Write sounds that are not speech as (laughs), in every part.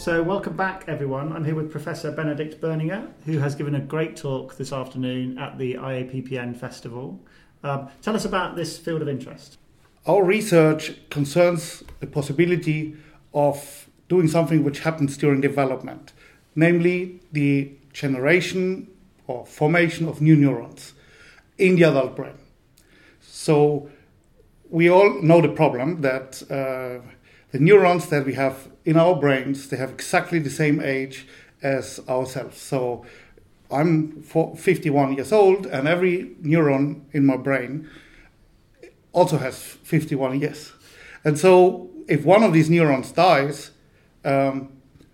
So, welcome back, everyone. I'm here with Professor Benedikt Berninger, who has given a great talk this afternoon at the IAPPN Festival. Um, tell us about this field of interest. Our research concerns the possibility of doing something which happens during development, namely the generation or formation of new neurons in the adult brain. So, we all know the problem that uh, the neurons that we have in our brains they have exactly the same age as ourselves. So, I'm 51 years old, and every neuron in my brain also has 51 years. And so, if one of these neurons dies, um,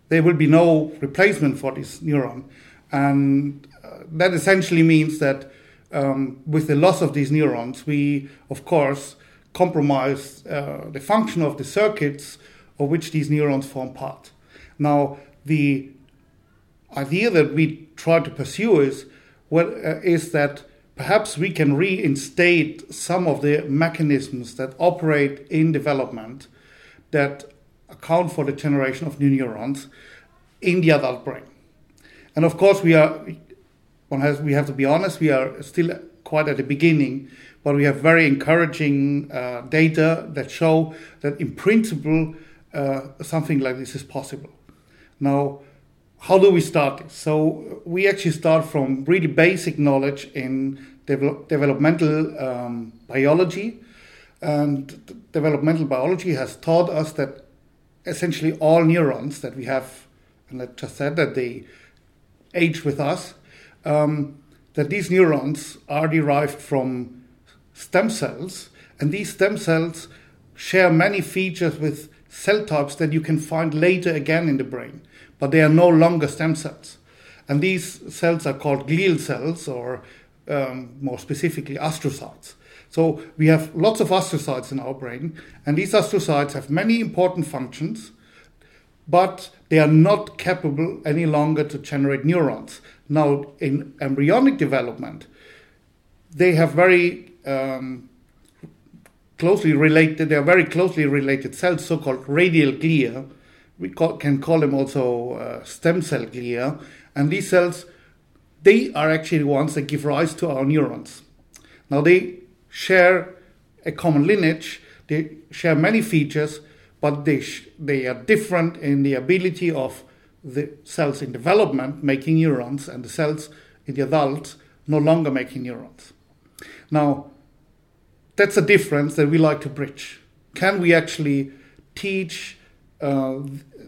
there will be no replacement for this neuron. And uh, that essentially means that um, with the loss of these neurons, we, of course, compromise uh, the function of the circuits of which these neurons form part. Now, the idea that we try to pursue is, well, uh, is that perhaps we can reinstate some of the mechanisms that operate in development that account for the generation of new neurons in the adult brain. And of course, we are one has we have to be honest. We are still quite at the beginning, but we have very encouraging uh, data that show that in principle uh, something like this is possible. Now, how do we start this? So we actually start from really basic knowledge in develop, developmental um, biology, and developmental biology has taught us that essentially all neurons that we have, and I just said that they age with us, um, that these neurons are derived from stem cells, and these stem cells share many features with cell types that you can find later again in the brain, but they are no longer stem cells. And these cells are called glial cells, or um, more specifically, astrocytes. So we have lots of astrocytes in our brain, and these astrocytes have many important functions, but they are not capable any longer to generate neurons. Now, in embryonic development, they have very um, closely related, they are very closely related cells, so called radial glia. We call, can call them also uh, stem cell glia. And these cells, they are actually the ones that give rise to our neurons. Now, they share a common lineage, they share many features, but they, sh- they are different in the ability of the cells in development making neurons and the cells in the adults no longer making neurons. Now, that's a difference that we like to bridge. Can we actually teach uh,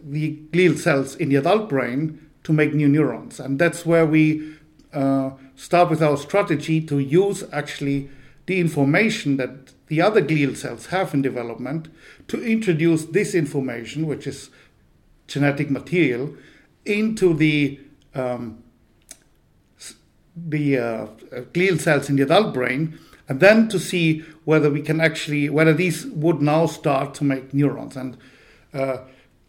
the glial cells in the adult brain to make new neurons? And that's where we uh, start with our strategy to use actually the information that the other glial cells have in development to introduce this information, which is genetic material, into the um, the uh, glial cells in the adult brain, and then to see whether we can actually whether these would now start to make neurons. And uh,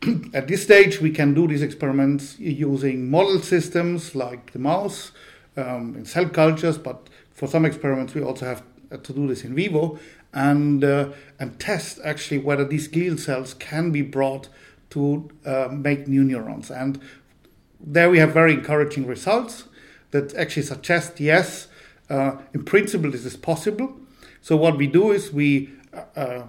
(clears throat) at this stage, we can do these experiments using model systems like the mouse um, in cell cultures, but for some experiments, we also have to do this in vivo and uh, and test actually whether these glial cells can be brought to uh, make new neurons. And there we have very encouraging results that actually suggest yes, uh, in principle this is possible. So what we do is we uh,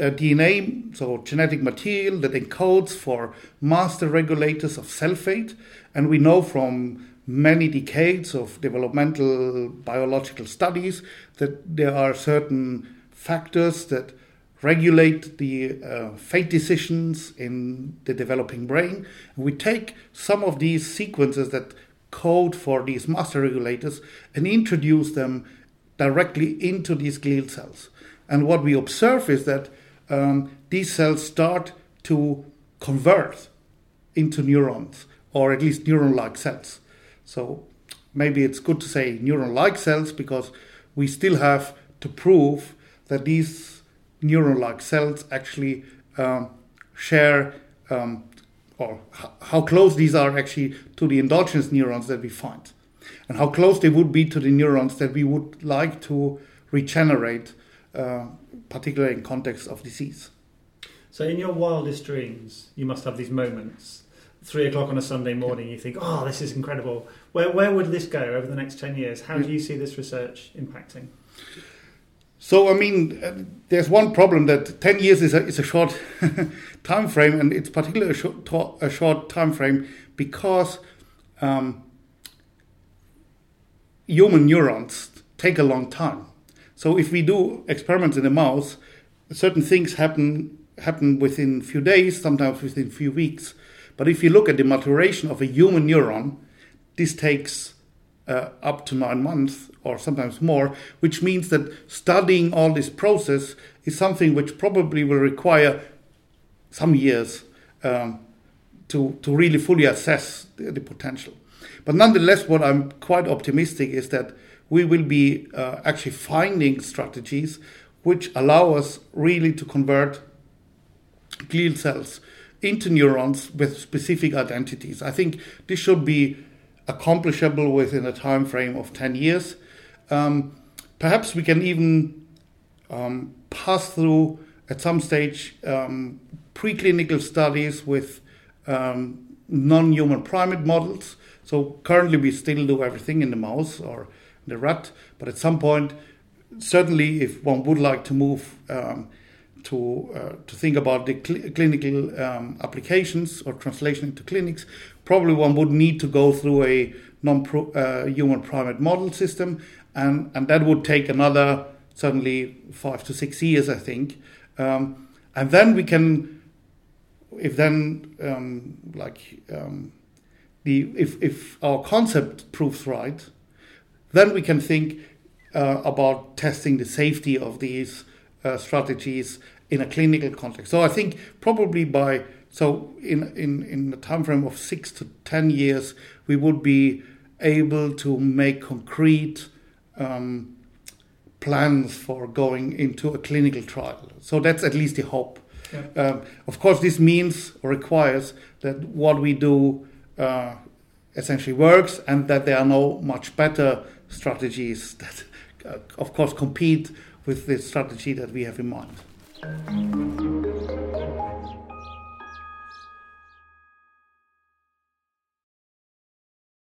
uh DNA, so genetic material that encodes for master regulators of cell fate, and we know from many decades of developmental biological studies that there are certain factors that regulate the uh, fate decisions in the developing brain. We take some of these sequences that code for these master regulators and introduce them directly into these glial cells. And what we observe is that um, these cells start to convert into neurons, or at least neuron like cells. So maybe it's good to say neuron like cells because we still have to prove that these neuron like cells actually um, share um, or h- how close these are actually to the endogenous neurons that we find and how close they would be to the neurons that we would like to regenerate, uh, particularly in context of disease. So, in your wildest dreams, you must have these moments. Three o'clock on a Sunday morning, you think, "Oh, this is incredible." Where where would this go over the next ten years? How do you see this research impacting? So, I mean, there's one problem that 10 years is a, is a short (laughs) time frame, and it's particularly a short, a short time frame because um, human neurons take a long time. So, if we do experiments in a mouse, certain things happen happen within a few days, sometimes within a few weeks. But if you look at the maturation of a human neuron, this takes uh, up to nine months or sometimes more, which means that studying all this process is something which probably will require some years um, to, to really fully assess the, the, potential. But nonetheless, what I'm quite optimistic is that we will be uh, actually finding strategies which allow us really to convert glial cells into neurons with specific identities. I think this should be accomplishable within a time frame of 10 years. Um, perhaps we can even um, pass through at some stage um, preclinical studies with um, non human primate models. So currently we still do everything in the mouse or the rat, but at some point, certainly if one would like to move um, to uh, to think about the cl- clinical um, applications or translation into clinics, probably one would need to go through a non-human uh, primate model system, and and that would take another certainly five to six years, I think, um, and then we can, if then um, like um, the if if our concept proves right, then we can think uh, about testing the safety of these uh, strategies in a clinical context. So I think probably by so in in in the time frame of six to ten years, we would be able to make concrete um, plans for going into a clinical trial. So that's at least the hope. Yeah. Um, of course, this means or requires that what we do uh, essentially works, and that there are no much better strategies that, uh, of course, compete with the strategy that we have in mind.